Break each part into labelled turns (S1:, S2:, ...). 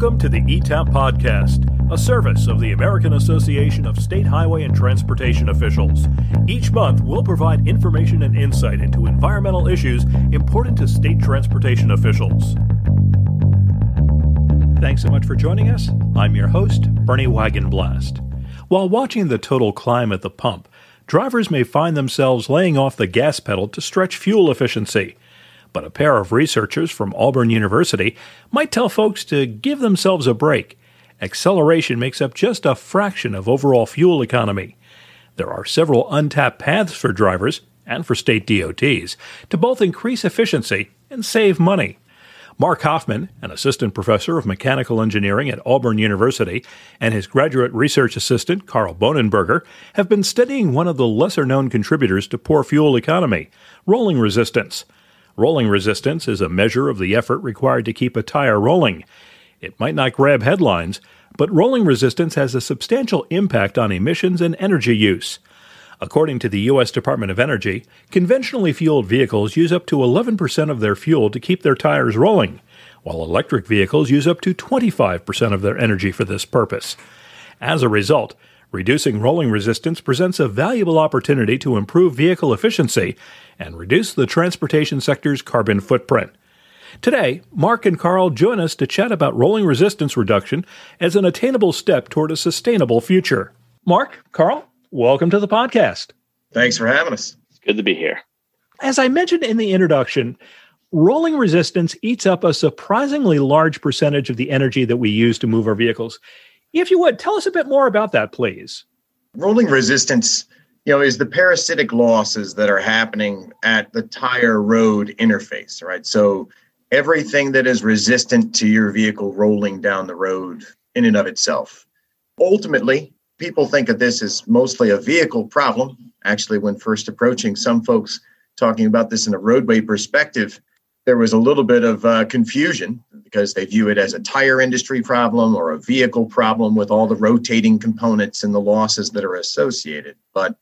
S1: Welcome to the ETAP Podcast, a service of the American Association of State Highway and Transportation Officials. Each month, we'll provide information and insight into environmental issues important to state transportation officials. Thanks so much for joining us. I'm your host, Bernie Wagenblast. While watching the total climb at the pump, drivers may find themselves laying off the gas pedal to stretch fuel efficiency but a pair of researchers from Auburn University might tell folks to give themselves a break. Acceleration makes up just a fraction of overall fuel economy. There are several untapped paths for drivers and for state DOTs to both increase efficiency and save money. Mark Hoffman, an assistant professor of mechanical engineering at Auburn University, and his graduate research assistant, Carl Bonenberger, have been studying one of the lesser known contributors to poor fuel economy, rolling resistance. Rolling resistance is a measure of the effort required to keep a tire rolling. It might not grab headlines, but rolling resistance has a substantial impact on emissions and energy use. According to the U.S. Department of Energy, conventionally fueled vehicles use up to 11% of their fuel to keep their tires rolling, while electric vehicles use up to 25% of their energy for this purpose. As a result, Reducing rolling resistance presents a valuable opportunity to improve vehicle efficiency and reduce the transportation sector's carbon footprint. Today, Mark and Carl join us to chat about rolling resistance reduction as an attainable step toward a sustainable future. Mark, Carl, welcome to the podcast.
S2: Thanks for having us.
S3: It's good to be here.
S1: As I mentioned in the introduction, rolling resistance eats up a surprisingly large percentage of the energy that we use to move our vehicles. If you would, tell us a bit more about that, please.
S2: Rolling resistance, you know, is the parasitic losses that are happening at the tire road interface, right? So everything that is resistant to your vehicle rolling down the road in and of itself. Ultimately, people think of this as mostly a vehicle problem. Actually, when first approaching, some folks talking about this in a roadway perspective, there was a little bit of uh, confusion because they view it as a tire industry problem or a vehicle problem with all the rotating components and the losses that are associated. But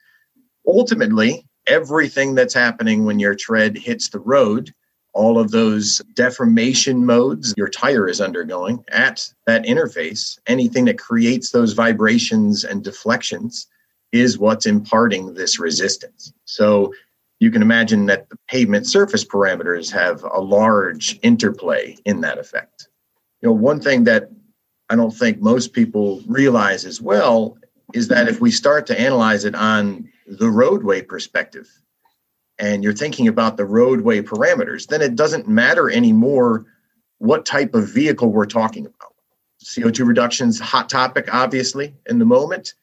S2: ultimately, everything that's happening when your tread hits the road, all of those deformation modes your tire is undergoing at that interface, anything that creates those vibrations and deflections is what's imparting this resistance. So you can imagine that the pavement surface parameters have a large interplay in that effect. You know, one thing that I don't think most people realize as well is that if we start to analyze it on the roadway perspective, and you're thinking about the roadway parameters, then it doesn't matter anymore what type of vehicle we're talking about. CO2 reductions, hot topic, obviously, in the moment,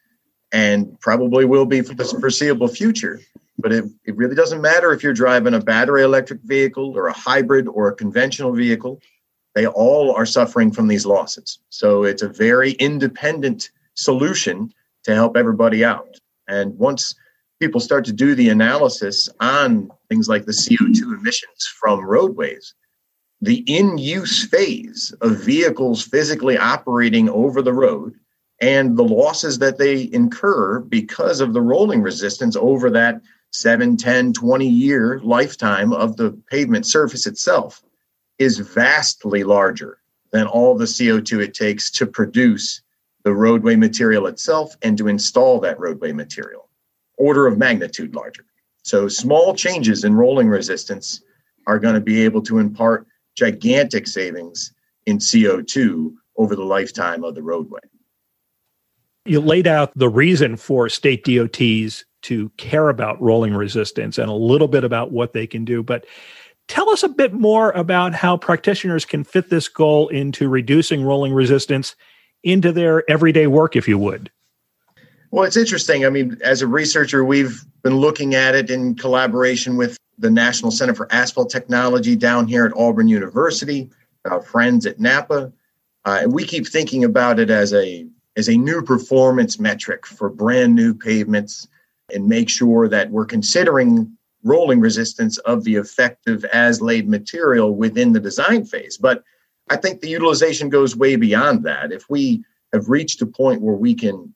S2: and probably will be for the foreseeable future. But it, it really doesn't matter if you're driving a battery electric vehicle or a hybrid or a conventional vehicle. They all are suffering from these losses. So it's a very independent solution to help everybody out. And once people start to do the analysis on things like the CO2 emissions from roadways, the in use phase of vehicles physically operating over the road and the losses that they incur because of the rolling resistance over that 7, 10, 20 year lifetime of the pavement surface itself is vastly larger than all the CO2 it takes to produce the roadway material itself and to install that roadway material. Order of magnitude larger. So small changes in rolling resistance are going to be able to impart gigantic savings in CO2 over the lifetime of the roadway.
S1: You laid out the reason for state DOTs to care about rolling resistance and a little bit about what they can do. But tell us a bit more about how practitioners can fit this goal into reducing rolling resistance into their everyday work, if you would.
S2: Well, it's interesting. I mean, as a researcher, we've been looking at it in collaboration with the National Center for Asphalt Technology down here at Auburn University, our friends at NAPA. Uh, and we keep thinking about it as a as a new performance metric for brand new pavements and make sure that we're considering rolling resistance of the effective as laid material within the design phase. But I think the utilization goes way beyond that. If we have reached a point where we can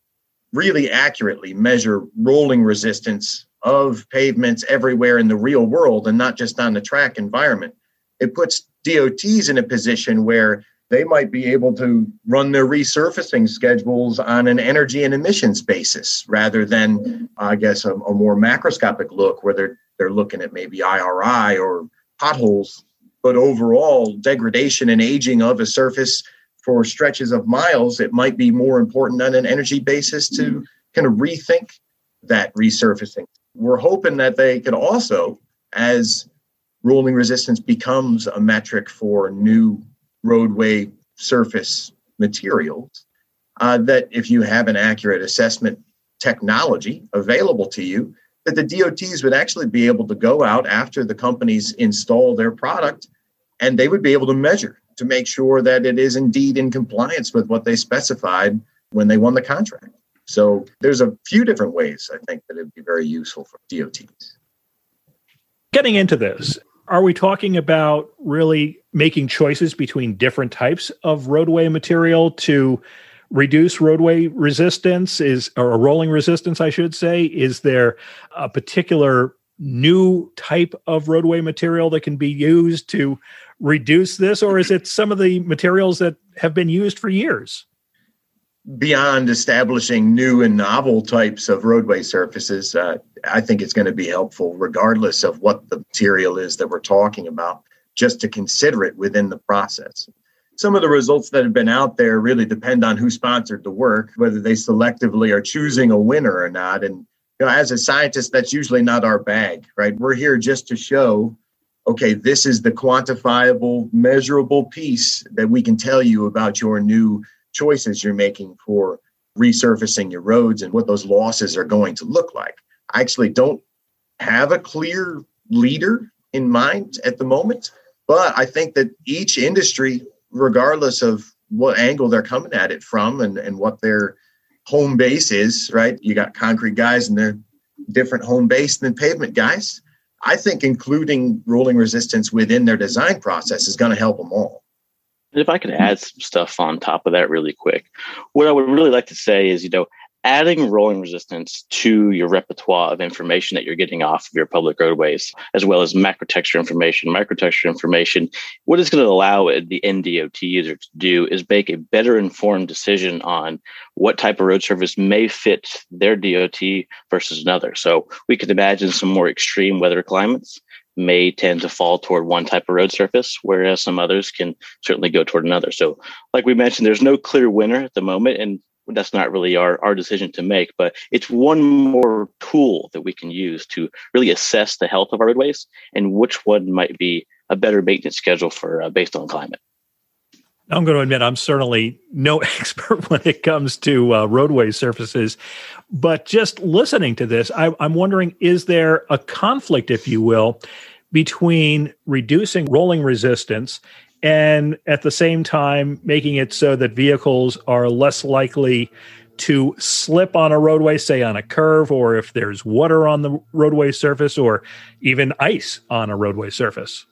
S2: really accurately measure rolling resistance of pavements everywhere in the real world and not just on the track environment, it puts DOTs in a position where they might be able to run their resurfacing schedules on an energy and emissions basis rather than, I guess, a, a more macroscopic look where they're they're looking at maybe IRI or potholes. But overall, degradation and aging of a surface for stretches of miles, it might be more important on an energy basis to kind of rethink that resurfacing. We're hoping that they could also, as rolling resistance becomes a metric for new roadway surface materials, uh, that if you have an accurate assessment technology available to you, that the DOTs would actually be able to go out after the companies install their product and they would be able to measure to make sure that it is indeed in compliance with what they specified when they won the contract. So there's a few different ways I think that it'd be very useful for DOTs.
S1: Getting into this, are we talking about really making choices between different types of roadway material to reduce roadway resistance is or rolling resistance i should say. Is there a particular new type of roadway material that can be used to reduce this or is it some of the materials that have been used for years?
S2: Beyond establishing new and novel types of roadway surfaces, uh, I think it's going to be helpful, regardless of what the material is that we're talking about, just to consider it within the process. Some of the results that have been out there really depend on who sponsored the work, whether they selectively are choosing a winner or not. And you know, as a scientist, that's usually not our bag, right? We're here just to show, okay, this is the quantifiable, measurable piece that we can tell you about your new choices you're making for resurfacing your roads and what those losses are going to look like. I actually don't have a clear leader in mind at the moment, but I think that each industry, regardless of what angle they're coming at it from and, and what their home base is, right? You got concrete guys and they're different home base than pavement guys. I think including rolling resistance within their design process is going to help them all.
S3: If I could add some stuff on top of that really quick, what I would really like to say is, you know, adding rolling resistance to your repertoire of information that you're getting off of your public roadways, as well as macrotexture information, microtexture information, what it's going to allow the NDOT user to do is make a better informed decision on what type of road surface may fit their DOT versus another. So we could imagine some more extreme weather climates may tend to fall toward one type of road surface, whereas some others can certainly go toward another. So, like we mentioned, there's no clear winner at the moment, and that's not really our, our decision to make, but it's one more tool that we can use to really assess the health of our roadways and which one might be a better maintenance schedule for uh, based on climate.
S1: I'm going to admit I'm certainly no expert when it comes to uh, roadway surfaces, but just listening to this, I, I'm wondering is there a conflict, if you will, between reducing rolling resistance and at the same time making it so that vehicles are less likely to slip on a roadway, say on a curve, or if there's water on the roadway surface, or even ice on a roadway surface?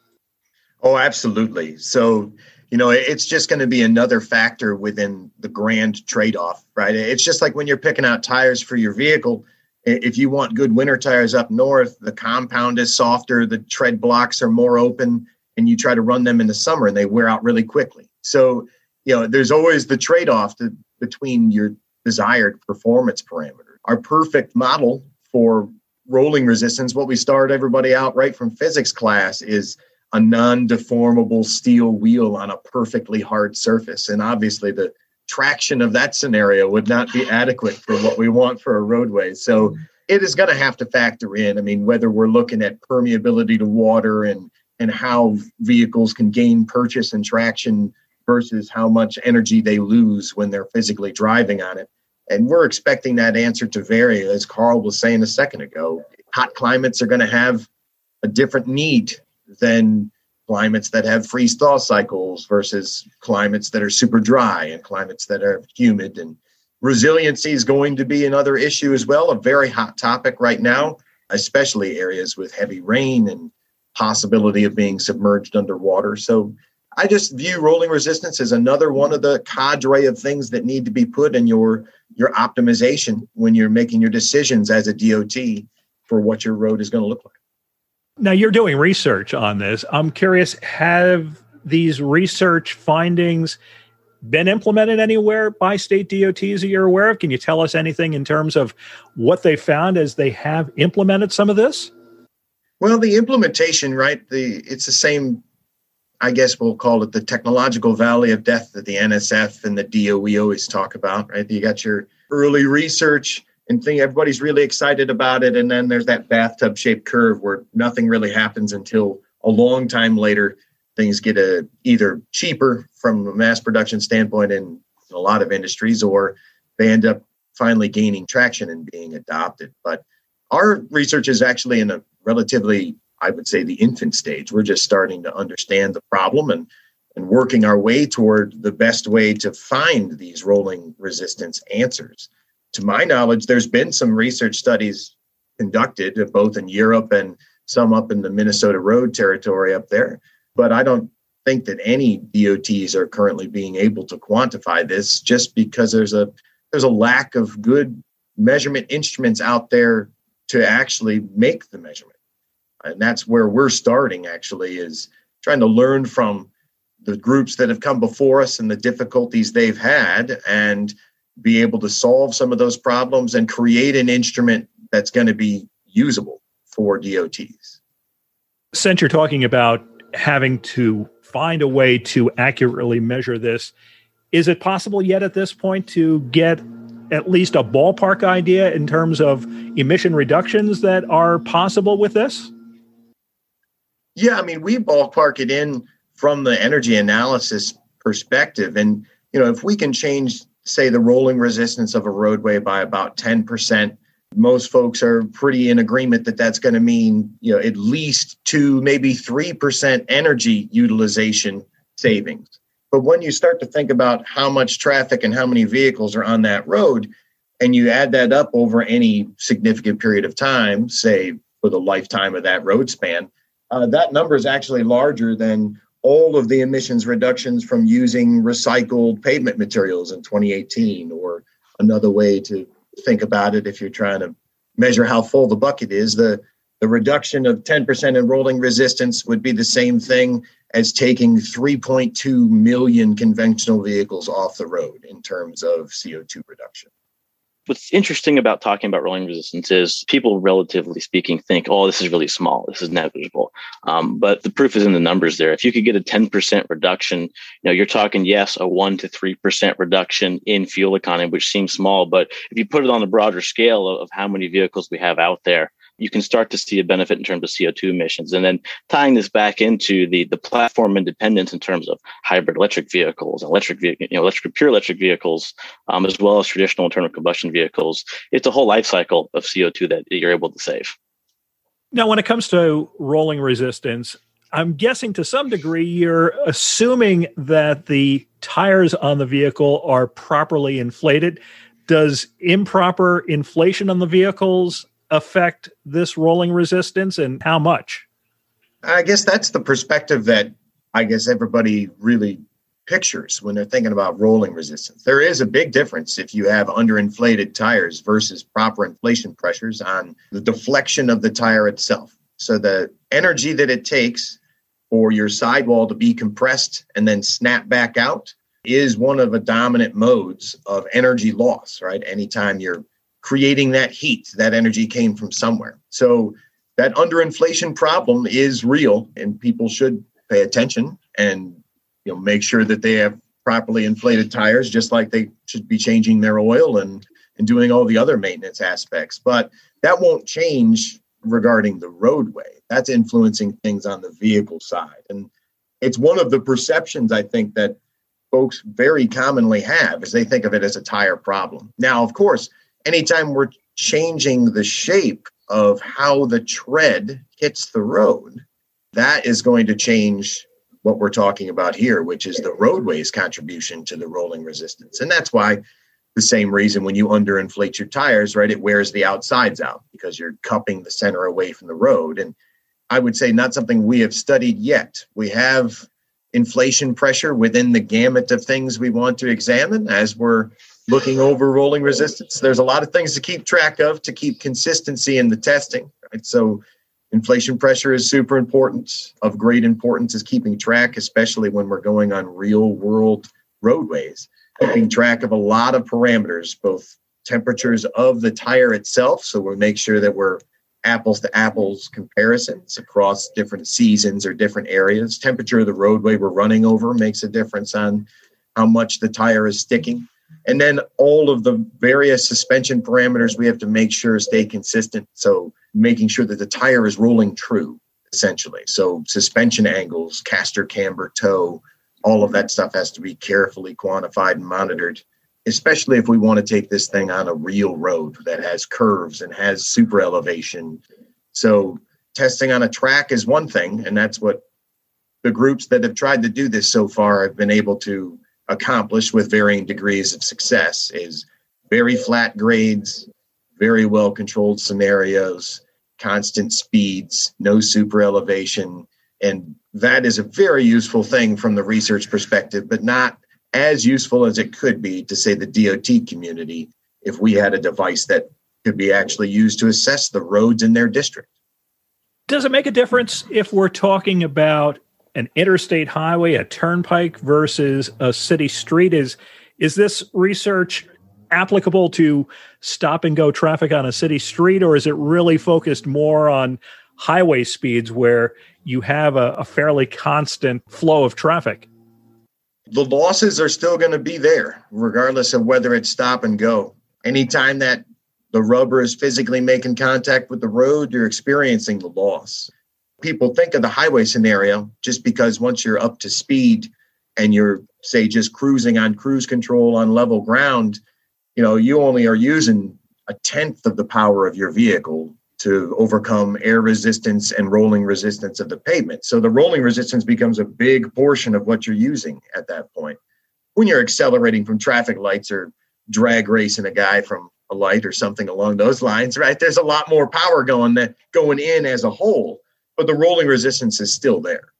S2: Oh, absolutely. So, you know, it's just going to be another factor within the grand trade off, right? It's just like when you're picking out tires for your vehicle. If you want good winter tires up north, the compound is softer, the tread blocks are more open, and you try to run them in the summer and they wear out really quickly. So, you know, there's always the trade off between your desired performance parameters. Our perfect model for rolling resistance, what we start everybody out right from physics class, is a non-deformable steel wheel on a perfectly hard surface and obviously the traction of that scenario would not be adequate for what we want for a roadway so it is going to have to factor in i mean whether we're looking at permeability to water and and how vehicles can gain purchase and traction versus how much energy they lose when they're physically driving on it. And we're expecting that answer to vary as carl was saying a second ago. Hot climates are going to have a different need than climates that have freeze thaw cycles versus climates that are super dry and climates that are humid. And resiliency is going to be another issue as well a very hot topic right now especially areas with heavy rain and possibility of being submerged underwater so i just view rolling resistance as another one of the cadre of things that need to be put in your your optimization when you're making your decisions as a dot for what your road is going to look like
S1: now, you're doing research on this. I'm curious have these research findings been implemented anywhere by state DOTs that you're aware of? Can you tell us anything in terms of what they found as they have implemented some of this?
S2: Well, the implementation, right? The it's the same. I guess we'll call it the technological valley of death that the NSF and the DOE always talk about, right? You got your early research and think everybody's really excited about it, and then there's that bathtub-shaped curve where nothing really happens until a long time later. Things get a, either cheaper from a mass production standpoint in a lot of industries, or they end up finally gaining traction and being adopted. But our research is actually in a relatively, I would say, the infant stage. We're just starting to understand the problem and and working our way toward the best way to find these rolling resistance answers. To my knowledge, there's been some research studies conducted uh, both in Europe and some up in the Minnesota road territory up there, but I don't think that any DOTs are currently being able to quantify this just because there's a there's a lack of good measurement instruments out there to actually make the measurement and that's where we're starting actually is trying to learn from the groups that have come before us and the difficulties they've had and be able to solve some of those problems and create an instrument that's going to be usable for DOTs.
S1: Since you're talking about having to find a way to accurately measure this, is it possible yet at this point to get at least a ballpark idea in terms of emission reductions that are possible with this?
S2: Yeah, I mean, we ballpark it in from the energy analysis perspective. And, you know, if we can change, say, the rolling resistance of a roadway by about 10%, most folks are pretty in agreement that that's going to mean, you know, at least two, maybe 3% energy utilization savings. But when you start to think about how much traffic and how many vehicles are on that road, and you add that up over any significant period of time, say for the lifetime of that road span, uh, that number is actually larger than all of the emissions reductions from using recycled pavement materials in 2018 or another way to think about it if you're trying to measure how full the bucket is the the reduction of 10% in rolling resistance would be the same thing as taking 3.2 million conventional vehicles off the road in terms of CO2 reduction
S3: what's interesting about talking about rolling resistance is people, relatively speaking, think, "Oh, this is really small. This is negligible." Um, but the proof is in the numbers. There, if you could get a ten percent reduction, you know, you're talking yes, a one to three percent reduction in fuel economy, which seems small, but if you put it on the broader scale of, of how many vehicles we have out there, you can start to see a benefit in terms of CO2 emissions. And then tying this back into the, the platform independence in terms of hybrid electric vehicles, electric, vehicle, you know, electric, pure electric vehicles, um, as well as traditional internal combustion vehicles. It's a whole life cycle of CO2 that you're able to save.
S1: Now, when it comes to rolling resistance, I'm guessing to some degree you're assuming that the tires on the vehicle are properly inflated. Does improper inflation on the vehicles affect this rolling resistance and how much?
S2: I guess that's the perspective that I guess everybody really pictures when they're thinking about rolling resistance. There is a big difference if you have underinflated tires versus proper inflation pressures on the deflection of the tire itself. So the energy that it takes for your sidewall to be compressed and then snap back out is one of the dominant modes of energy loss, right? Anytime you're creating that heat. That energy came from somewhere. So that underinflation problem is real, and people should pay attention and you know make sure that they have properly inflated tires, just like they should be changing their oil and and doing all the other maintenance aspects. But that won't change regarding the roadway. That's influencing things on the vehicle side, and it's one of the perceptions I think that folks very commonly have is they think of it as a tire problem. Now, of course, anytime we're changing the shape of how the tread hits the road, that is going to change what we're talking about here, which is the roadway's contribution to the rolling resistance. And that's why the same reason when you underinflate your tires, right, it wears the outsides out because you're cupping the center away from the road. And I would say not something we have studied yet. We have inflation pressure within the gamut of things we want to examine as we're looking over rolling resistance. There's a lot of things to keep track of to keep consistency in the testing. Right? So Inflation pressure is super important. Of great importance is keeping track, especially when we're going on real world roadways, keeping track of a lot of parameters, both temperatures of the tire itself. So we make sure that we're apples to apples comparisons across different seasons or different areas. Temperature of the roadway we're running over makes a difference on how much the tire is sticking. And then all of the various suspension parameters we have to make sure stay consistent. So making sure that the tire is rolling true, essentially. So suspension angles, caster camber, toe, all of that stuff has to be carefully quantified and monitored, especially if we want to take this thing on a real road that has curves and has super elevation. So testing on a track is one thing, and that's what the groups that have tried to do this so far have been able to accomplish with varying degrees of success is very flat grades, very well controlled scenarios, constant speeds, no super elevation. And that is a very useful thing from the research perspective, but not as useful as it could be to say the DOT community if we had a device that could be actually used to assess the roads in their district.
S1: Does it make a difference if we're talking about an interstate highway, a turnpike versus a city street? Is is this research applicable to stop and go traffic on a city street, or is it really focused more on highway speeds where you have a, a fairly constant flow of traffic?
S2: The losses are still going to be there, regardless of whether it's stop and go. Anytime that the rubber is physically making contact with the road, you're experiencing the loss people think of the highway scenario just because once you're up to speed and you're say just cruising on cruise control on level ground you know you only are using a tenth of the power of your vehicle to overcome air resistance and rolling resistance of the pavement. So the rolling resistance becomes a big portion of what you're using at that point. When you're accelerating from traffic lights or drag racing a guy from a light or something along those lines right there's a lot more power going that going in as a whole but the rolling resistance is still there.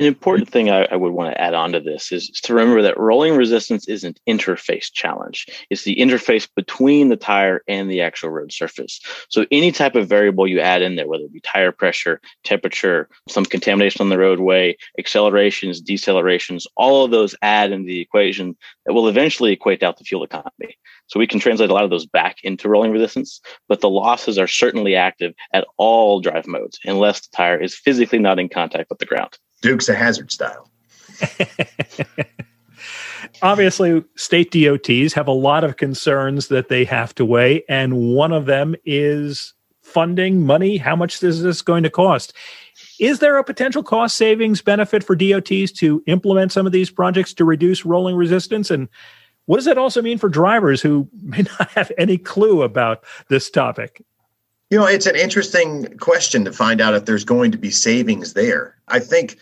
S3: An important thing I, I, would want to add on to this is to remember that rolling resistance is an interface challenge. It's the interface between the tire and the actual road surface. So any type of variable you add in there, whether it be tire pressure, temperature, some contamination on the roadway, accelerations, decelerations, all of those add in the equation that will eventually equate out to fuel economy. So we can translate a lot of those back into rolling resistance, but the losses are certainly active at all drive modes unless the tire is physically not in contact with the ground.
S2: Dukes of Hazzard style.
S1: Obviously, state DOTs have a lot of concerns that they have to weigh, and one of them is funding money. How much is this going to cost? Is there a potential cost savings benefit for DOTs to implement some of these projects to reduce rolling resistance? And what does that also mean for drivers who may not have any clue about this topic?
S2: You know, it's an interesting question to find out if there's going to be savings there. I think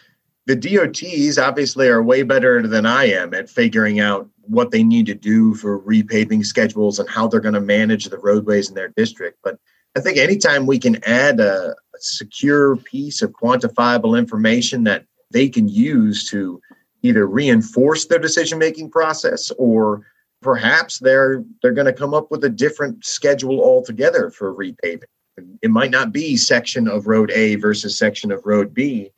S2: the DOTs obviously are way better than I am at figuring out what they need to do for repaving schedules and how they're going to manage the roadways in their district. But I think anytime we can add a, secure piece of quantifiable information that they can use to either reinforce their decision making process or perhaps they're they're going to come up with a different schedule altogether for repaving it might not be section of road a versus section of road b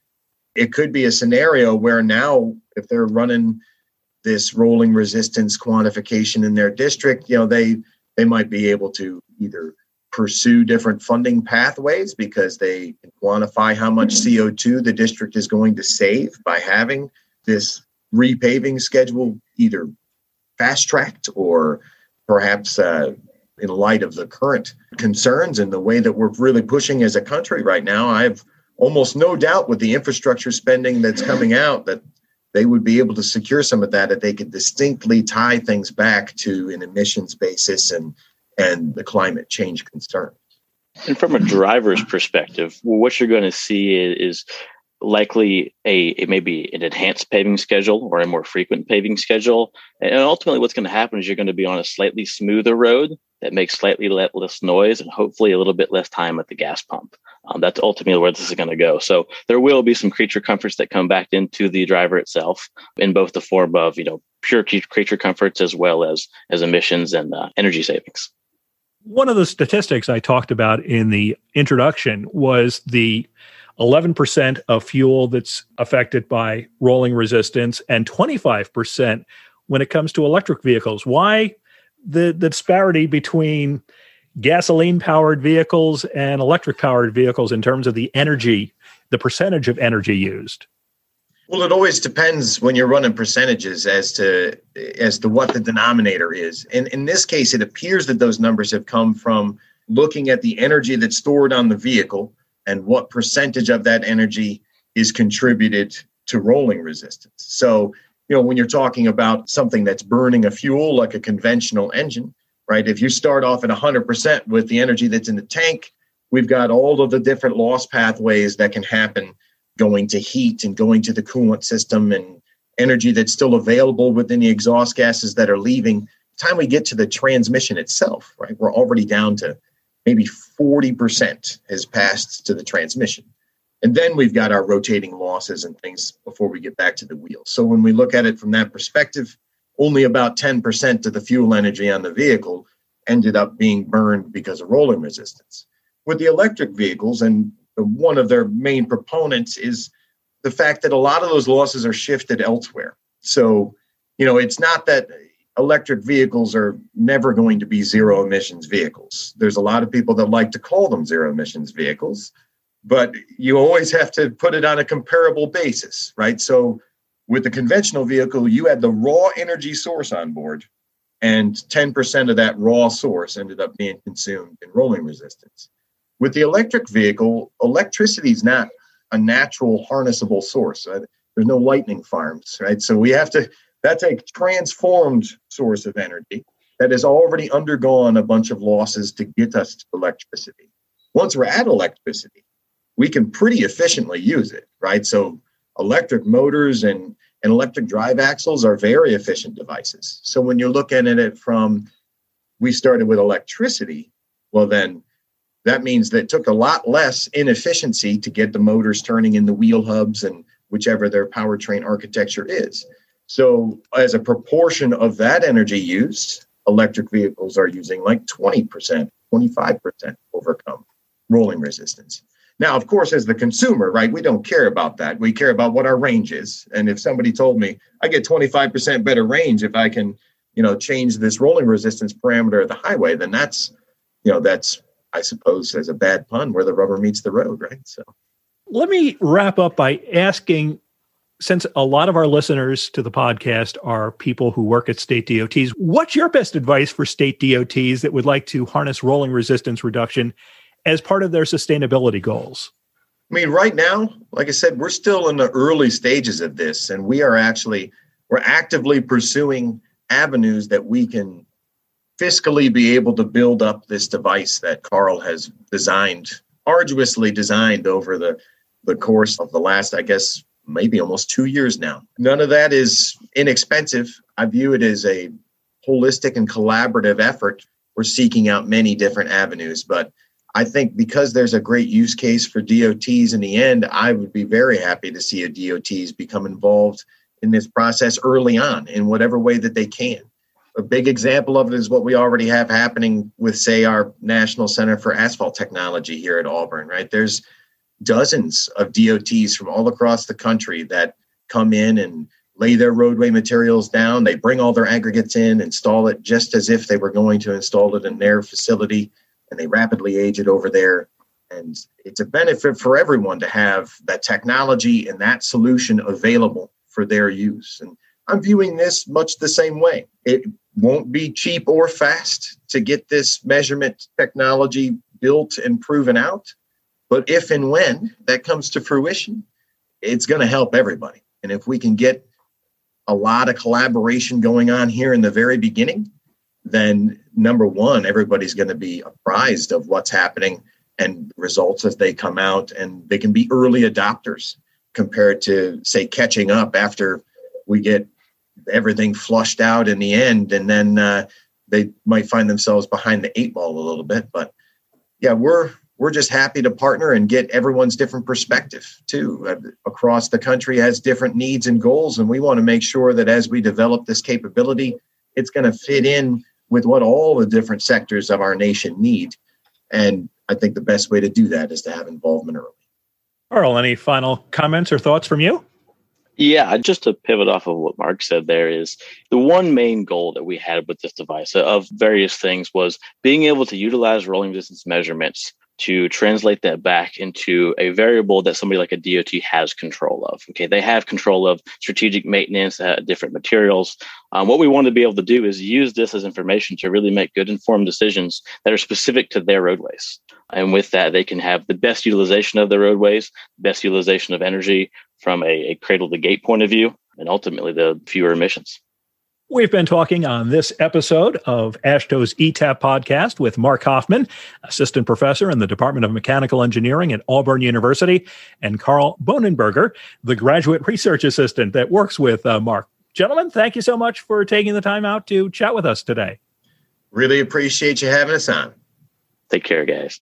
S2: it could be a scenario where now if they're running this rolling resistance quantification in their district you know they they might be able to either pursue different funding pathways because they can quantify how much CO2 the district is going to save by having this repaving schedule either fast tracked or perhaps uh, in light of the current concerns and the way that we're really pushing as a country right now, I have almost no doubt with the infrastructure spending that's coming out that they would be able to secure some of that if they could distinctly tie things back to an emissions basis and and the climate change concern.
S3: And from a driver's perspective, what you're going to see is likely a, a, maybe an enhanced paving schedule or a more frequent paving schedule. And ultimately, what's going to happen is you're going to be on a slightly smoother road that makes slightly less noise and hopefully a little bit less time at the gas pump. Um, that's ultimately where this is going to go. So there will be some creature comforts that come back into the driver itself in both the form of you know pure creature comforts as well as as emissions and uh, energy savings.
S1: One of the statistics I talked about in the introduction was the 11% of fuel that's affected by rolling resistance and 25% when it comes to electric vehicles. Why the, the disparity between gasoline powered vehicles and electric powered vehicles in terms of the energy, the percentage of energy used?
S2: Well, it always depends when you're running percentages as to as to what the denominator is. And in this case, it appears that those numbers have come from looking at the energy that's stored on the vehicle and what percentage of that energy is contributed to rolling resistance. So, you know, when you're talking about something that's burning a fuel like a conventional engine, right? If you start off at 100% with the energy that's in the tank, we've got all of the different loss pathways that can happen going to heat and going to the coolant system and energy that's still available within the exhaust gases that are leaving. The time we get to the transmission itself, right? We're already down to maybe 40% has passed to the transmission. And then we've got our rotating losses and things before we get back to the wheel. So when we look at it from that perspective, only about 10% of the fuel energy on the vehicle ended up being burned because of rolling resistance. With the electric vehicles, and one of their main proponents is the fact that a lot of those losses are shifted elsewhere. So, you know, it's not that electric vehicles are never going to be zero emissions vehicles. There's a lot of people that like to call them zero emissions vehicles, but you always have to put it on a comparable basis, right? So, with the conventional vehicle, you had the raw energy source on board, and 10% of that raw source ended up being consumed in rolling resistance. With the electric vehicle, electricity is not a natural harnessable source. Right? There's no lightning farms, right? So we have to, that's a transformed source of energy that has already undergone a bunch of losses to get us to electricity. Once we're at electricity, we can pretty efficiently use it, right? So electric motors and, and electric drive axles are very efficient devices. So when you're looking at it from we started with electricity, well then that means that it took a lot less inefficiency to get the motors turning in the wheel hubs and whichever their powertrain architecture is. So, as a proportion of that energy used, electric vehicles are using like 20%, 25% overcome rolling resistance. Now, of course, as the consumer, right, we don't care about that. We care about what our range is. And if somebody told me I get 25% better range if I can, you know, change this rolling resistance parameter of the highway, then that's, you know, that's I suppose, as a bad pun, where the rubber meets the road, right? So
S1: let me wrap up by asking since a lot of our listeners to the podcast are people who work at state DOTs, what's your best advice for state DOTs that would like to harness rolling resistance reduction as part of their sustainability goals?
S2: I mean, right now, like I said, we're still in the early stages of this, and we are actually we're actively pursuing avenues that we can fiscally be able to build up this device that Carl has designed, arduously designed over the, the course of the last, I guess, maybe almost two years now. None of that is inexpensive. I view it as a holistic and collaborative effort. We're seeking out many different avenues, but I think because there's a great use case for DOTs in the end, I would be very happy to see a DOTs become involved in this process early on in whatever way that they can a big example of it is what we already have happening with, say, our National Center for Asphalt Technology here at Auburn, right? There's dozens of DOTs from all across the country that come in and lay their roadway materials down. They bring all their aggregates in, install it just as if they were going to install it in their facility, and they rapidly age it over there. And it's a benefit for everyone to have that technology and that solution available for their use. And I'm viewing this much the same way. It won't be cheap or fast to get this measurement technology built and proven out. But if and when that comes to fruition, it's going to help everybody. And if we can get a lot of collaboration going on here in the very beginning, then number one, everybody's going to be apprised of what's happening and results as they come out, and they can be early adopters compared to, say, catching up after we get everything flushed out in the end, and then uh, they might find themselves behind the eight ball a little bit. But yeah, we're we're just happy to partner and get everyone's different perspective too. Uh, across the country has different needs and goals, and we want to make sure that as we develop this capability, it's going to fit in with what all the different sectors of our nation need. And I think the best way to do that is to have involvement early.
S1: Carl, any final comments or thoughts from you?
S3: Yeah, just to pivot off of what Mark said, there is the one main goal that we had with this device of various things was being able to utilize rolling resistance measurements to translate that back into a variable that somebody like a DOT has control of. Okay, they have control of strategic maintenance, uh, different materials. Um, what we want to be able to do is use this as information to really make good informed decisions that are specific to their roadways. And with that, they can have the best utilization of their roadways, best utilization of energy from a, a cradle to gate point of view, and ultimately the fewer emissions.
S1: We've been talking on this episode of AASHTO's ETAP podcast with Mark Hoffman, assistant professor in the Department of Mechanical Engineering at Auburn University, and Carl Bonenberger, the graduate research assistant that works with uh, Mark. Gentlemen, thank you so much for taking the time out to chat with us today.
S2: Really appreciate you having us on.
S3: Take care, guys.